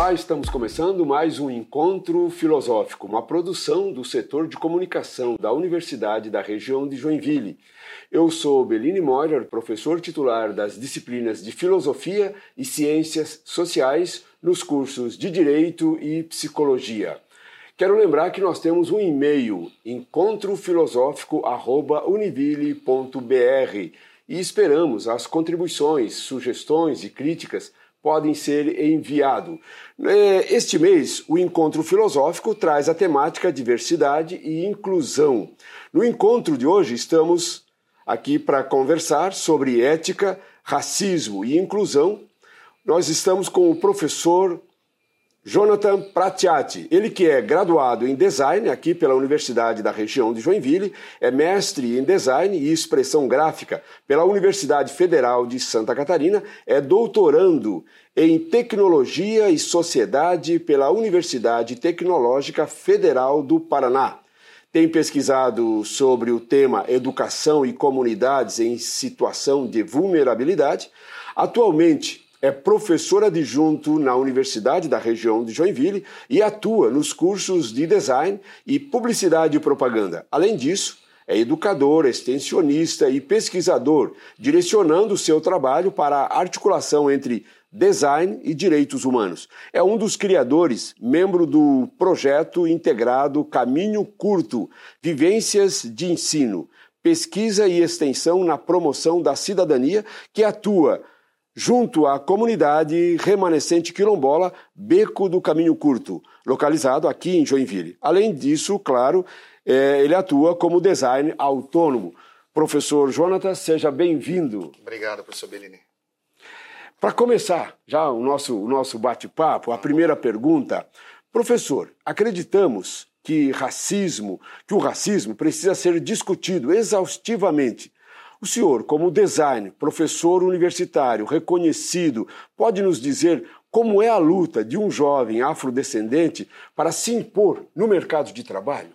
Olá, estamos começando mais um encontro filosófico, uma produção do setor de comunicação da Universidade da região de Joinville. Eu sou Beline Moyer, professor titular das disciplinas de Filosofia e Ciências Sociais nos cursos de Direito e Psicologia. Quero lembrar que nós temos um e-mail, encontrofilosófico.univille.br e esperamos as contribuições, sugestões e críticas podem ser enviados. É, este mês, o Encontro Filosófico traz a temática diversidade e inclusão. No encontro de hoje, estamos aqui para conversar sobre ética, racismo e inclusão. Nós estamos com o professor Jonathan Pratiati, ele que é graduado em design aqui pela Universidade da região de Joinville, é mestre em design e expressão gráfica pela Universidade Federal de Santa Catarina, é doutorando em tecnologia e sociedade pela Universidade Tecnológica Federal do Paraná. Tem pesquisado sobre o tema educação e comunidades em situação de vulnerabilidade. Atualmente é professor adjunto na Universidade da região de Joinville e atua nos cursos de design e publicidade e propaganda. Além disso, é educador, extensionista e pesquisador, direcionando seu trabalho para a articulação entre design e direitos humanos. É um dos criadores, membro do projeto integrado Caminho Curto Vivências de Ensino, Pesquisa e Extensão na Promoção da Cidadania, que atua junto à comunidade remanescente quilombola Beco do Caminho Curto, localizado aqui em Joinville. Além disso, claro, é, ele atua como design autônomo. Professor Jonathan, seja bem-vindo. Obrigado, professor Bellini. Para começar já o nosso, o nosso bate-papo, a primeira pergunta. Professor, acreditamos que racismo, que o racismo precisa ser discutido exaustivamente o senhor, como designer, professor universitário reconhecido, pode nos dizer como é a luta de um jovem afrodescendente para se impor no mercado de trabalho?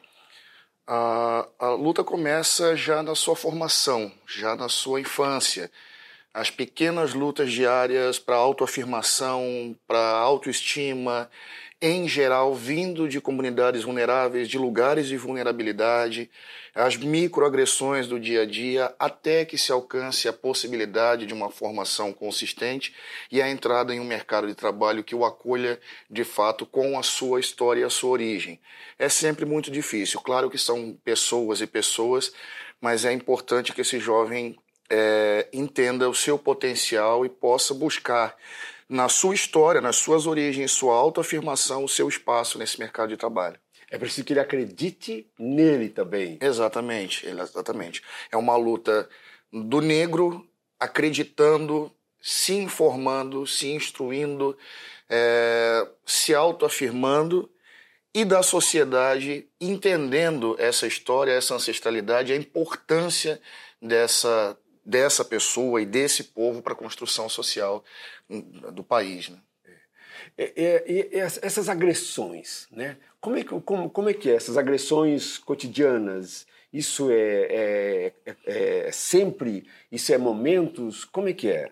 A, a luta começa já na sua formação, já na sua infância. As pequenas lutas diárias para autoafirmação, para autoestima, em geral, vindo de comunidades vulneráveis, de lugares de vulnerabilidade, as microagressões do dia a dia, até que se alcance a possibilidade de uma formação consistente e a entrada em um mercado de trabalho que o acolha de fato com a sua história e a sua origem. É sempre muito difícil. Claro que são pessoas e pessoas, mas é importante que esse jovem é, entenda o seu potencial e possa buscar na sua história, nas suas origens, sua autoafirmação, o seu espaço nesse mercado de trabalho. É preciso que ele acredite nele também. Exatamente, exatamente. É uma luta do negro acreditando, se informando, se instruindo, é, se autoafirmando e da sociedade entendendo essa história, essa ancestralidade, a importância dessa, dessa pessoa e desse povo para a construção social do país. Né? É, é, é, essas agressões, né? Como é, que, como, como é que é? Essas agressões cotidianas, isso é, é, é, é sempre, isso é momentos, como é que é?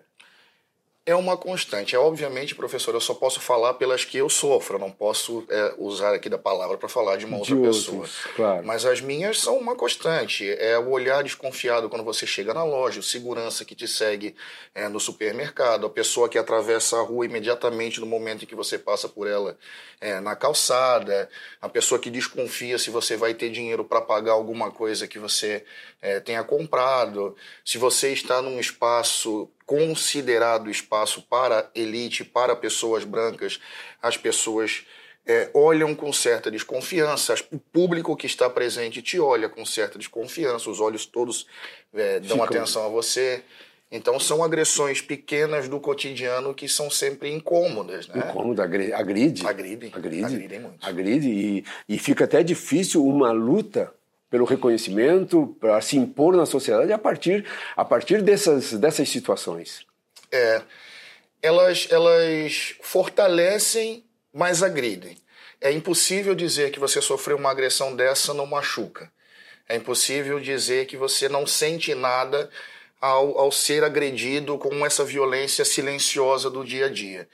É uma constante. É obviamente, professor, eu só posso falar pelas que eu sofro, eu não posso é, usar aqui da palavra para falar de uma outra pessoa. Claro. Mas as minhas são uma constante. É o olhar desconfiado quando você chega na loja, o segurança que te segue é, no supermercado, a pessoa que atravessa a rua imediatamente no momento em que você passa por ela é, na calçada, a pessoa que desconfia se você vai ter dinheiro para pagar alguma coisa que você é, tenha comprado, se você está num espaço considerado espaço para elite, para pessoas brancas, as pessoas é, olham com certa desconfiança, o público que está presente te olha com certa desconfiança, os olhos todos é, dão Ficam... atenção a você. Então são agressões pequenas do cotidiano que são sempre incômodas, né? Incômodo, agride. Agride. Agride, agridem muito. Agride e, e fica até difícil uma luta pelo reconhecimento, para se impor na sociedade a partir, a partir dessas, dessas situações. É, elas, elas fortalecem, mas agridem. É impossível dizer que você sofreu uma agressão dessa não machuca. É impossível dizer que você não sente nada ao, ao ser agredido com essa violência silenciosa do dia a dia.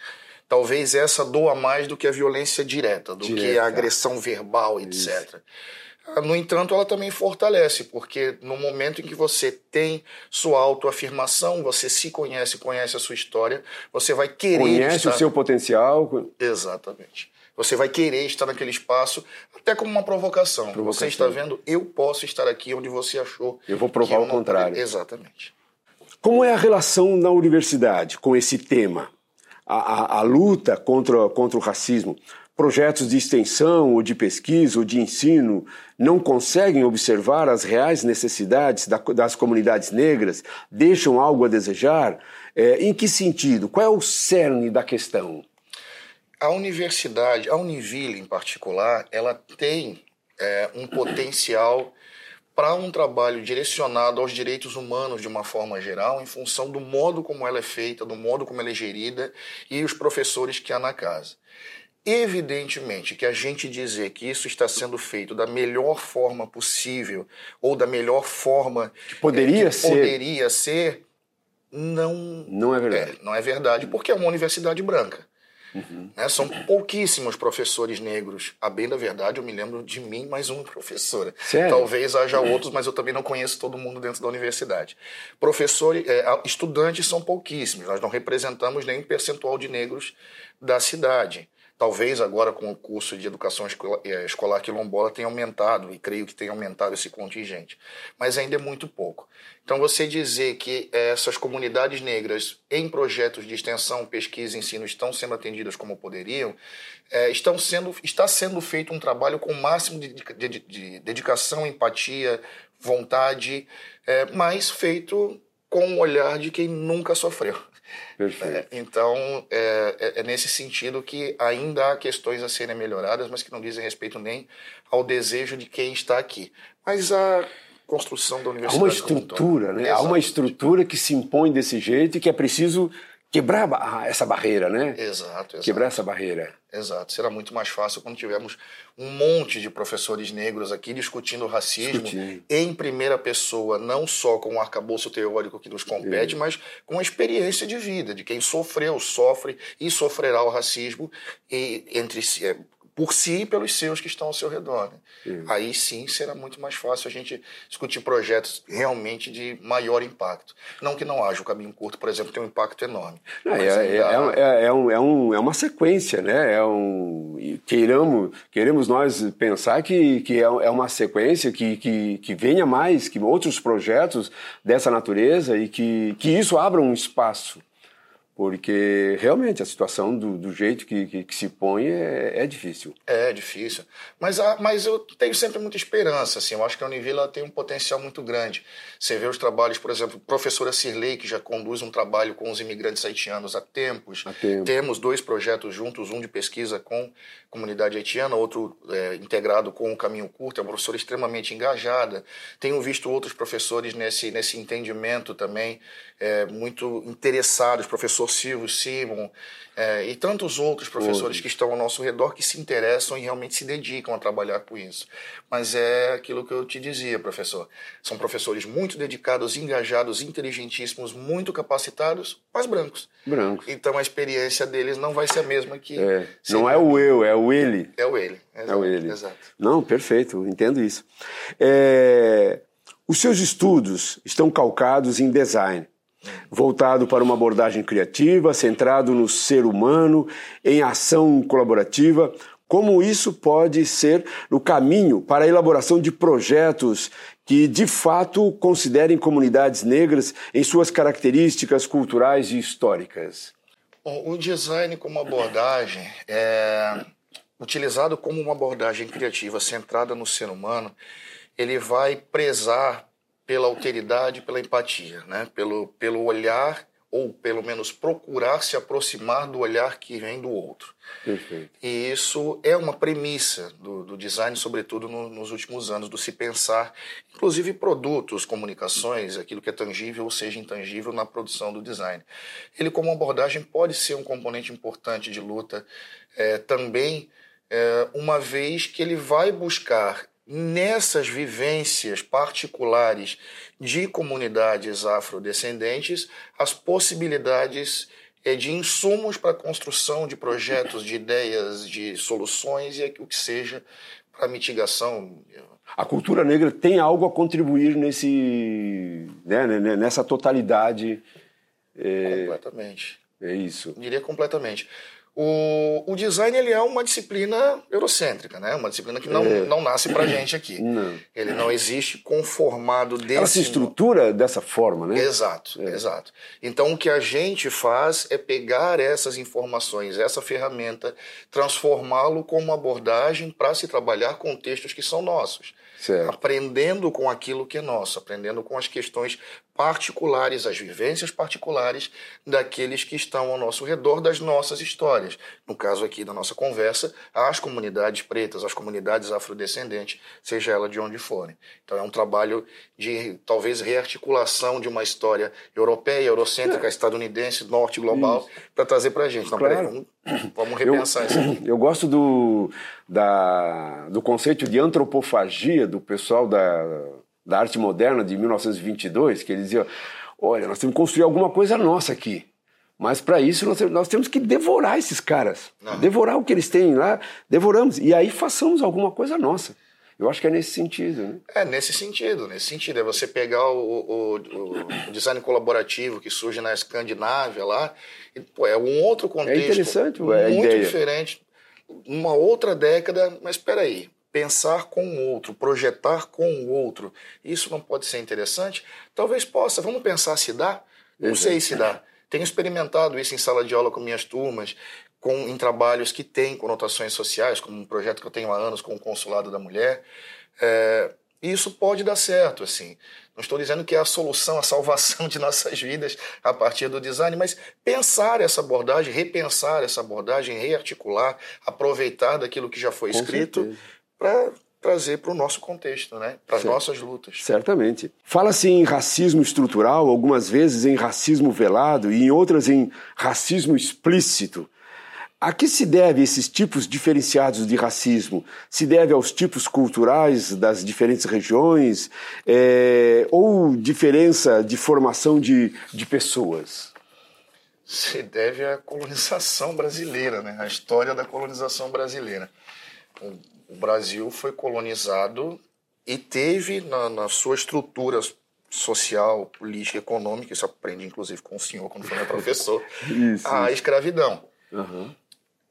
Talvez essa doa mais do que a violência direta, do direta. que a agressão verbal, etc. Isso. No entanto, ela também fortalece, porque no momento em que você tem sua autoafirmação, você se conhece, conhece a sua história, você vai querer. Conhece estar... o seu potencial. Exatamente. Você vai querer estar naquele espaço, até como uma provocação. provocação. Você está vendo, eu posso estar aqui onde você achou. Eu vou provar o contrário. Exatamente. Como é a relação na universidade com esse tema? A, a, a luta contra, contra o racismo projetos de extensão ou de pesquisa ou de ensino não conseguem observar as reais necessidades das comunidades negras, deixam algo a desejar? É, em que sentido? Qual é o cerne da questão? A universidade, a Univille em particular, ela tem é, um potencial para um trabalho direcionado aos direitos humanos de uma forma geral, em função do modo como ela é feita, do modo como ela é gerida e os professores que há na casa. Evidentemente que a gente dizer que isso está sendo feito da melhor forma possível ou da melhor forma que poderia, é, que ser. poderia ser, não, não é verdade. É, não é verdade, porque é uma universidade branca. Uhum. Né? São pouquíssimos professores negros. A bem da verdade, eu me lembro de mim mais uma professora. Sério? Talvez haja outros, mas eu também não conheço todo mundo dentro da universidade. Professores, é, estudantes são pouquíssimos. Nós não representamos nem percentual de negros da cidade. Talvez agora com o curso de educação eh, escolar quilombola tenha aumentado, e creio que tenha aumentado esse contingente, mas ainda é muito pouco. Então você dizer que essas comunidades negras em projetos de extensão, pesquisa e ensino estão sendo atendidas como poderiam, é, estão sendo, está sendo feito um trabalho com o máximo de, de, de dedicação, empatia, vontade, é, mas feito com o olhar de quem nunca sofreu. Perfeito. É, então, é, é, é, nesse sentido que ainda há questões a serem melhoradas, mas que não dizem respeito nem ao desejo de quem está aqui. Mas a construção da universidade. Há uma estrutura, né? Há uma estrutura que se impõe desse jeito e que é preciso quebrar essa barreira, né? Exato, exato. Quebrar essa barreira. Exato. Será muito mais fácil quando tivermos um monte de professores negros aqui discutindo racismo discutindo. em primeira pessoa, não só com o arcabouço teórico que nos compete, é. mas com a experiência de vida de quem sofreu, sofre e sofrerá o racismo e entre si, é, por si e pelos seus que estão ao seu redor. Né? Aí sim será muito mais fácil a gente discutir projetos realmente de maior impacto. Não que não haja, o caminho curto, por exemplo, tem um impacto enorme. Não, é, é, é, é, um, é, um, é uma sequência, né? É um, queiramos, queremos nós pensar que, que é, é uma sequência que, que, que venha mais, que outros projetos dessa natureza e que, que isso abra um espaço porque realmente a situação do, do jeito que, que, que, se põe é, é, difícil. É difícil, mas, a, mas eu tenho sempre muita esperança. Assim, eu acho que a Univille tem um potencial muito grande. Você vê os trabalhos, por exemplo, a professora Cirlei, que já conduz um trabalho com os imigrantes haitianos há tempos. Há tempo. Temos dois projetos juntos, um de pesquisa com comunidade haitiana, outro é, integrado com o Caminho Curto. É uma professora extremamente engajada. Tenho visto outros professores nesse, nesse entendimento também, é, muito interessados, professor Silvio, Simon é, e tantos outros professores que estão ao nosso redor que se interessam e realmente se dedicam a trabalhar com isso. Mas é aquilo que eu te dizia, professor. São professores muito dedicados, engajados, inteligentíssimos, muito capacitados, mas brancos. Brancos. Então a experiência deles não vai ser a mesma que. É. Não é o eu, é o ele. É o ele. Exato, é o ele. Exato. Não, perfeito, entendo isso. É... Os seus estudos estão calcados em design voltado para uma abordagem criativa, centrado no ser humano, em ação colaborativa. Como isso pode ser o caminho para a elaboração de projetos que de fato considerem comunidades negras em suas características culturais e históricas? Bom, o design como abordagem é utilizado como uma abordagem criativa centrada no ser humano, ele vai prezar pela alteridade, pela empatia, né? pelo, pelo olhar, ou pelo menos procurar se aproximar do olhar que vem do outro. Perfeito. E isso é uma premissa do, do design, sobretudo no, nos últimos anos, do se pensar, inclusive produtos, comunicações, aquilo que é tangível ou seja intangível na produção do design. Ele, como abordagem, pode ser um componente importante de luta é, também, é, uma vez que ele vai buscar nessas vivências particulares de comunidades afrodescendentes as possibilidades é de insumos para a construção de projetos, de ideias, de soluções e o que seja para mitigação. A cultura negra tem algo a contribuir nesse, né, né, né nessa totalidade. É, completamente. É isso. Diria completamente. O, o design ele é uma disciplina eurocêntrica, né? Uma disciplina que não, é. não nasce pra gente aqui. Não. Ele não existe conformado desse... Ela se estrutura dessa forma, né? Exato, é. exato. Então o que a gente faz é pegar essas informações, essa ferramenta, transformá-lo como abordagem para se trabalhar com textos que são nossos. Certo. aprendendo com aquilo que é nosso, aprendendo com as questões particulares, as vivências particulares daqueles que estão ao nosso redor das nossas histórias. No caso aqui da nossa conversa, as comunidades pretas, as comunidades afrodescendentes, seja ela de onde forem. Então é um trabalho de talvez rearticulação de uma história europeia, eurocêntrica, é. estadunidense, norte global, para trazer para a gente. Então, claro. peraí, vamos Vamos repensar eu, isso aqui. Eu gosto do, da, do conceito de antropofagia do pessoal da, da arte moderna de 1922, que eles diziam: olha, nós temos que construir alguma coisa nossa aqui. Mas para isso nós, nós, temos que devorar esses caras. Uhum. Devorar o que eles têm lá, devoramos. E aí façamos alguma coisa nossa. Eu acho que é nesse sentido, né? É, nesse sentido, nesse sentido. É você pegar o, o, o design colaborativo que surge na Escandinávia lá, e, pô, é um outro é contexto. É interessante, muito a ideia. diferente. Uma outra década, mas espera aí, pensar com o outro, projetar com o outro, isso não pode ser interessante? Talvez possa. Vamos pensar se dá? Não Exato. sei se dá. Tenho experimentado isso em sala de aula com minhas turmas, com, em trabalhos que têm conotações sociais, como um projeto que eu tenho há anos com o Consulado da Mulher. É, e isso pode dar certo, assim. Não estou dizendo que é a solução, a salvação de nossas vidas a partir do design, mas pensar essa abordagem, repensar essa abordagem, rearticular, aproveitar daquilo que já foi com escrito para trazer para o nosso contexto, né? para as nossas lutas. Certamente. Fala-se em racismo estrutural, algumas vezes em racismo velado e em outras em racismo explícito. A que se deve esses tipos diferenciados de racismo? Se deve aos tipos culturais das diferentes regiões é, ou diferença de formação de, de pessoas? Se deve à colonização brasileira, né? a história da colonização brasileira. O Brasil foi colonizado e teve na, na sua estrutura social, política, econômica, isso aprendi inclusive com o senhor quando foi meu professor, isso, a escravidão. Uhum.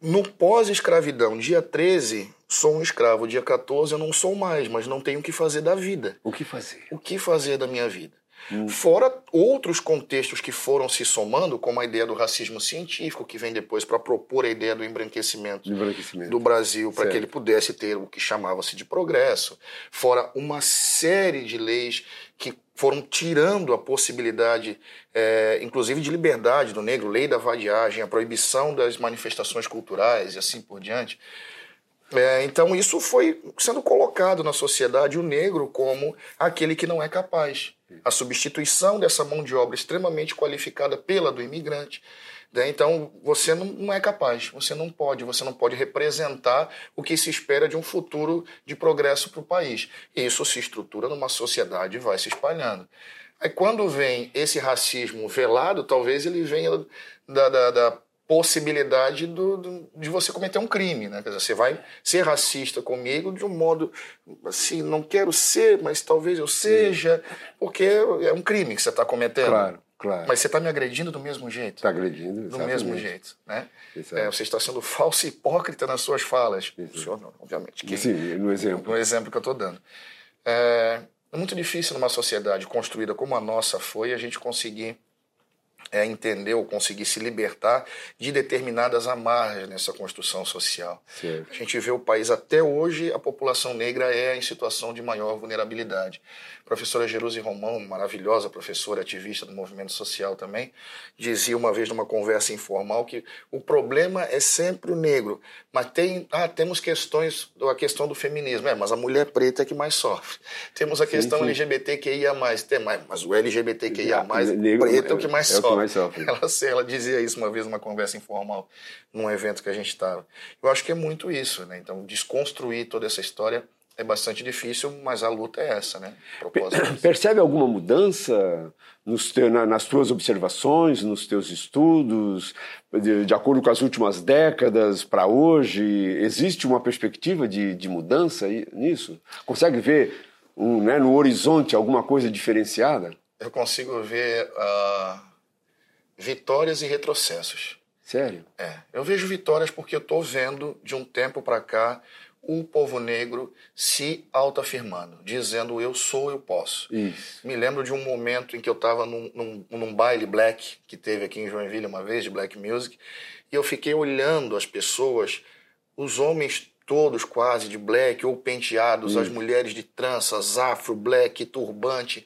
No pós-escravidão, dia 13, sou um escravo. Dia 14, eu não sou mais, mas não tenho o que fazer da vida. O que fazer? O que fazer da minha vida? Hum. Fora outros contextos que foram se somando, como a ideia do racismo científico, que vem depois para propor a ideia do embranquecimento, embranquecimento. do Brasil, para que ele pudesse ter o que chamava-se de progresso. Fora uma série de leis que foram tirando a possibilidade, é, inclusive de liberdade do negro, lei da vadiagem, a proibição das manifestações culturais e assim por diante. É, então isso foi sendo colocado na sociedade o negro como aquele que não é capaz. A substituição dessa mão de obra extremamente qualificada pela do imigrante. Né? Então você não, é capaz, você não pode, você não pode representar o que se espera de um futuro de progresso para o país. E isso se estrutura numa sociedade e vai se espalhando. Aí quando vem esse racismo velado, talvez ele venha da, da, da possibilidade do, do, de você cometer um crime, né? Quer dizer, você vai ser racista comigo de um modo assim, não quero ser, mas talvez eu seja, porque é um crime que você está cometendo. Claro. Claro. Mas você está me agredindo do mesmo jeito. Está agredindo, exatamente. Do mesmo jeito, né? É, você está sendo falso e hipócrita nas suas falas. O senhor não, obviamente. Que, Sim, no exemplo. No exemplo que eu estou dando. É, é muito difícil numa sociedade construída como a nossa foi a gente conseguir é, entender ou conseguir se libertar de determinadas amarras nessa construção social. Certo. A gente vê o país até hoje, a população negra é em situação de maior vulnerabilidade. A professora Jerusi Romão, maravilhosa professora ativista do movimento social também, dizia uma vez numa conversa informal que o problema é sempre o negro, mas tem, ah, temos questões, a questão do feminismo, é, mas a mulher preta é que mais sofre. Temos a questão sim, sim. LGBTQIA+, tem mais, mas o LGBTQIA+, negro, preto é o que mais é sofre mais sofre. Ela, ela dizia isso uma vez numa conversa informal, num evento que a gente estava. Eu acho que é muito isso, né? Então, desconstruir toda essa história é bastante difícil, mas a luta é essa, né? Percebe alguma mudança nos te, na, nas tuas observações, nos teus estudos, de, de acordo com as últimas décadas para hoje? Existe uma perspectiva de, de mudança nisso? Consegue ver um, né, no horizonte alguma coisa diferenciada? Eu consigo ver uh, vitórias e retrocessos. Sério? É. Eu vejo vitórias porque eu estou vendo de um tempo para cá o povo negro se autoafirmando, dizendo eu sou, eu posso. Isso. Me lembro de um momento em que eu estava num, num, num, baile black que teve aqui em Joinville uma vez, de black music, e eu fiquei olhando as pessoas, os homens todos quase de black ou penteados, Isso. as mulheres de tranças, afro, black, turbante.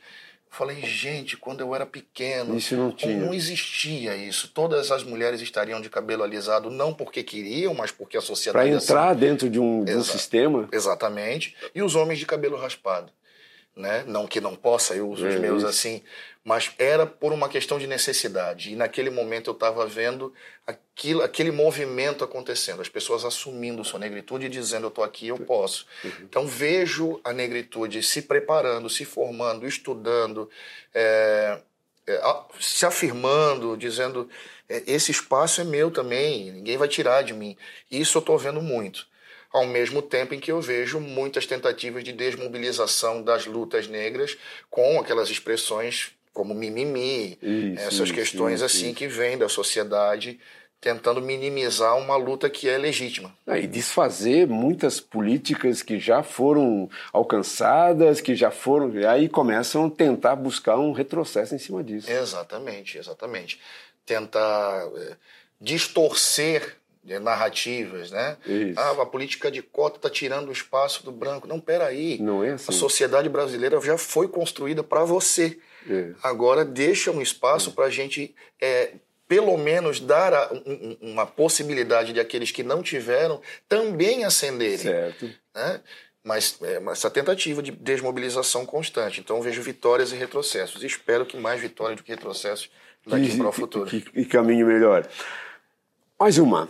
Falei, gente, quando eu era pequeno, isso não, tinha. não existia isso. Todas as mulheres estariam de cabelo alisado, não porque queriam, mas porque a sociedade. Para entrar assim... dentro de um, de um sistema. Exatamente. E os homens de cabelo raspado né? Não que não possa, eu uso é os meus isso. assim, mas era por uma questão de necessidade. E naquele momento eu estava vendo aquilo, aquele movimento acontecendo, as pessoas assumindo sua negritude e dizendo eu estou aqui, eu posso. Uhum. Então vejo a negritude se preparando, se formando, estudando, é, é, se afirmando, dizendo é, esse espaço é meu também, ninguém vai tirar de mim. Isso eu estou vendo muito ao mesmo tempo em que eu vejo muitas tentativas de desmobilização das lutas negras com aquelas expressões como mimimi, isso, essas isso, questões isso, assim que vêm da sociedade tentando minimizar uma luta que é legítima. Ah, e desfazer muitas políticas que já foram alcançadas, que já foram. Aí começam a tentar buscar um retrocesso em cima disso. Exatamente, exatamente. Tentar é, distorcer narrativas, né? Isso. Ah, a política de cota está tirando o espaço do branco. Não, peraí. Não é assim. A sociedade brasileira já foi construída para você. É. Agora deixa um espaço é. para a gente, é, pelo menos, dar a, um, uma possibilidade de aqueles que não tiveram também ascenderem. Certo. Né? Mas é, essa tentativa de desmobilização constante. Então vejo vitórias e retrocessos. Espero que mais vitórias do que retrocessos daqui para o futuro. E caminho melhor. Mais uma.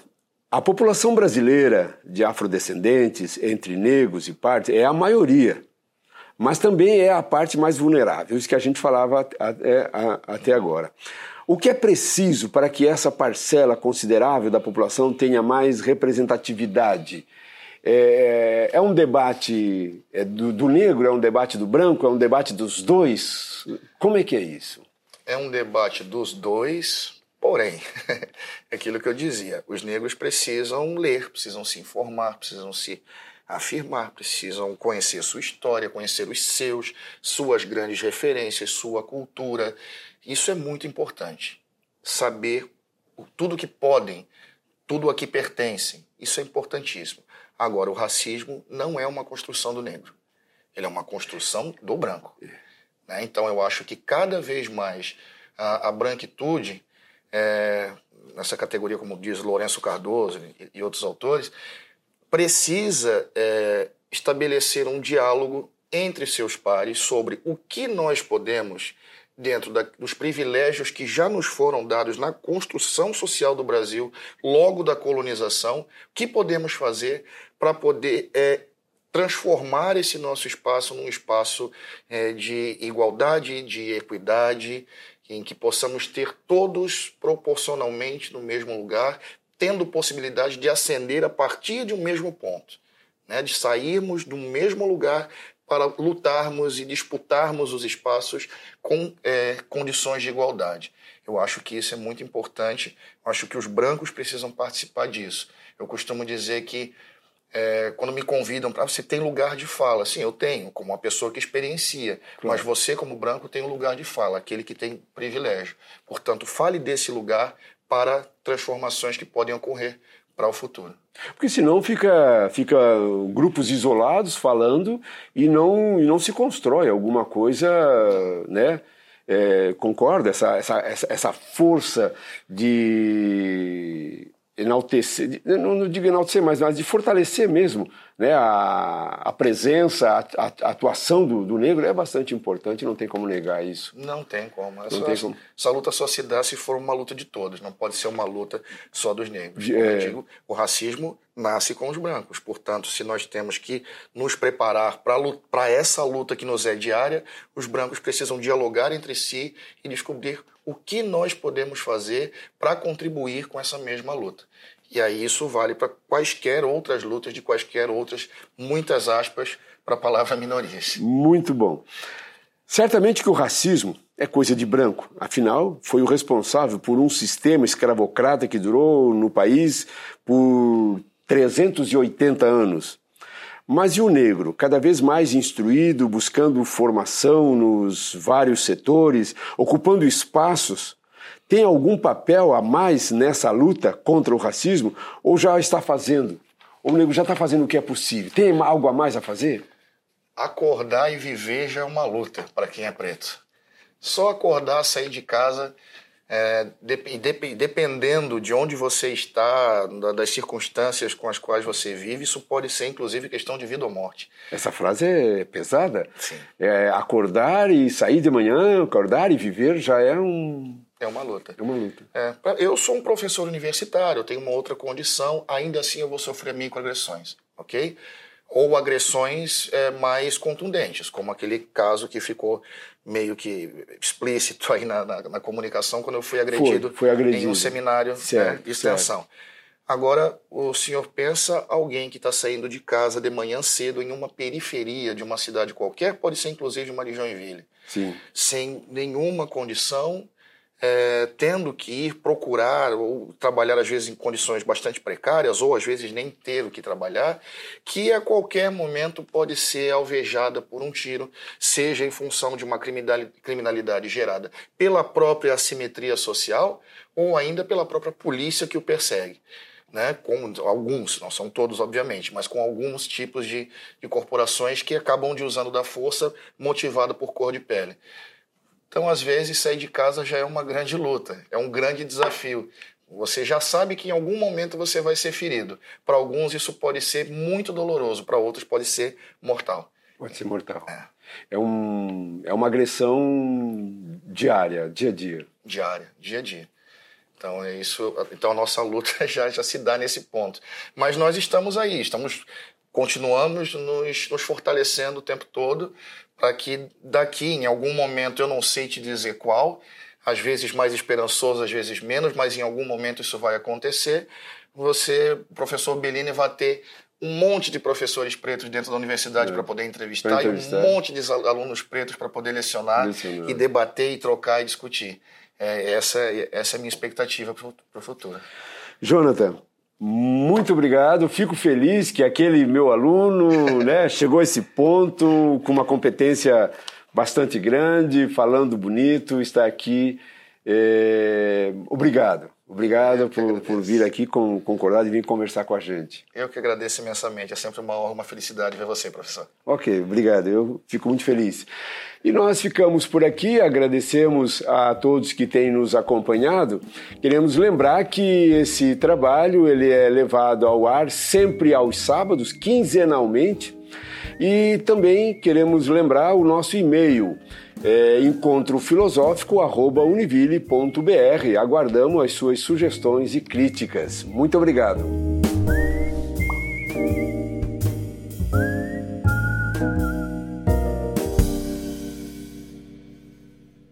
A população brasileira de afrodescendentes, entre negros e partes, é a maioria, mas também é a parte mais vulnerável, isso que a gente falava até, até agora. O que é preciso para que essa parcela considerável da população tenha mais representatividade? É, é um debate é do, do negro, é um debate do branco, é um debate dos dois? Como é que é isso? É um debate dos dois, Porém, é aquilo que eu dizia, os negros precisam ler, precisam se informar, precisam se afirmar, precisam conhecer sua história, conhecer os seus, suas grandes referências, sua cultura. Isso é muito importante. Saber tudo que podem, tudo a que pertencem. Isso é importantíssimo. Agora, o racismo não é uma construção do negro. Ele é uma construção do branco. Né? Então, eu acho que cada vez mais a, a branquitude é, nessa categoria, como diz Lourenço Cardoso e, e outros autores, precisa é, estabelecer um diálogo entre seus pares sobre o que nós podemos, dentro da, dos privilégios que já nos foram dados na construção social do Brasil, logo da colonização, o que podemos fazer para poder é, transformar esse nosso espaço num espaço é, de igualdade, de equidade, em que possamos ter todos proporcionalmente no mesmo lugar, tendo possibilidade de ascender a partir de um mesmo ponto, né? de sairmos do mesmo lugar para lutarmos e disputarmos os espaços com é, condições de igualdade. Eu acho que isso é muito importante, eu acho que os brancos precisam participar disso. Eu costumo dizer que é, quando me convidam para você tem lugar de fala. Sim, eu tenho, como uma pessoa que experiencia. Claro. Mas você, como branco, tem um lugar de fala, aquele que tem privilégio. Portanto, fale desse lugar para transformações que podem ocorrer para o futuro. Porque senão fica, fica grupos isolados falando e não, e não se constrói alguma coisa, né? É, concorda? Essa, essa, essa força de enaltecer, não, não digo enaltecer, mas, mas de fortalecer mesmo né, a, a presença, a, a atuação do, do, negro é bastante importante, não tem como negar isso. Não tem como. Essa, não tem como. essa luta só se dá se for uma luta de todos, não pode ser uma luta só dos negros. Como é... eu digo, o racismo nasce com os brancos, portanto, se nós temos que nos preparar para essa luta que nos é diária, os brancos precisam dialogar entre si e descobrir o que nós podemos fazer para contribuir com essa mesma luta. E aí isso vale para quaisquer outras lutas de quaisquer outras, muitas aspas, para a palavra minorias. Muito bom. Certamente que o racismo é coisa de branco. Afinal, foi o responsável por um sistema escravocrata que durou no país por 380 anos. Mas e o negro, cada vez mais instruído, buscando formação nos vários setores, ocupando espaços tem algum papel a mais nessa luta contra o racismo ou já está fazendo? O nego já está fazendo o que é possível? Tem algo a mais a fazer? Acordar e viver já é uma luta para quem é preto. Só acordar, sair de casa, é, dependendo de onde você está, das circunstâncias com as quais você vive, isso pode ser inclusive questão de vida ou morte. Essa frase é pesada. Sim. É, acordar e sair de manhã, acordar e viver já é um é uma luta. É uma luta. É, eu sou um professor universitário, eu tenho uma outra condição, ainda assim eu vou sofrer microagressões, ok? Ou agressões é, mais contundentes, como aquele caso que ficou meio que explícito aí na, na, na comunicação quando eu fui agredido, foi, foi agredido. em um seminário certo, né, de extensão. Certo. Agora, o senhor pensa alguém que está saindo de casa de manhã cedo em uma periferia de uma cidade qualquer, pode ser inclusive uma de Joinville, Sim. sem nenhuma condição é, tendo que ir procurar ou trabalhar às vezes em condições bastante precárias ou às vezes nem ter o que trabalhar, que a qualquer momento pode ser alvejada por um tiro, seja em função de uma criminalidade gerada pela própria assimetria social ou ainda pela própria polícia que o persegue. Né, com alguns, não são todos, obviamente, mas com alguns tipos de, de corporações que acabam de usando da força motivada por cor de pele. Então, às vezes, sair de casa já é uma grande luta, é um grande desafio. Você já sabe que em algum momento você vai ser ferido. Para alguns isso pode ser muito doloroso, para outros pode ser mortal. Pode ser mortal. É. É, um, é uma agressão diária, dia a dia. Diária, dia a dia. Então é isso. Então a nossa luta já, já se dá nesse ponto. Mas nós estamos aí, estamos continuamos nos, nos fortalecendo o tempo todo para que daqui, em algum momento, eu não sei te dizer qual, às vezes mais esperançoso, às vezes menos, mas em algum momento isso vai acontecer. Você, professor Bellini, vai ter um monte de professores pretos dentro da universidade é. para poder entrevistar, entrevistar, e um monte de alunos pretos para poder lecionar, lecionar, e debater e trocar e discutir. É, essa, essa é a minha expectativa para o futuro. Jonathan, muito obrigado, fico feliz que aquele meu aluno né, chegou a esse ponto com uma competência bastante grande, falando bonito, está aqui. É... Obrigado. Obrigado por, por, vir aqui com, concordar e vir conversar com a gente. Eu que agradeço imensamente. É sempre uma honra, uma felicidade ver você, professor. Ok, obrigado. Eu fico muito feliz. E nós ficamos por aqui, agradecemos a todos que têm nos acompanhado. Queremos lembrar que esse trabalho ele é levado ao ar sempre aos sábados, quinzenalmente. E também queremos lembrar o nosso e-mail é, encontrofilosófico.univille.br. Aguardamos as suas sugestões e críticas. Muito obrigado.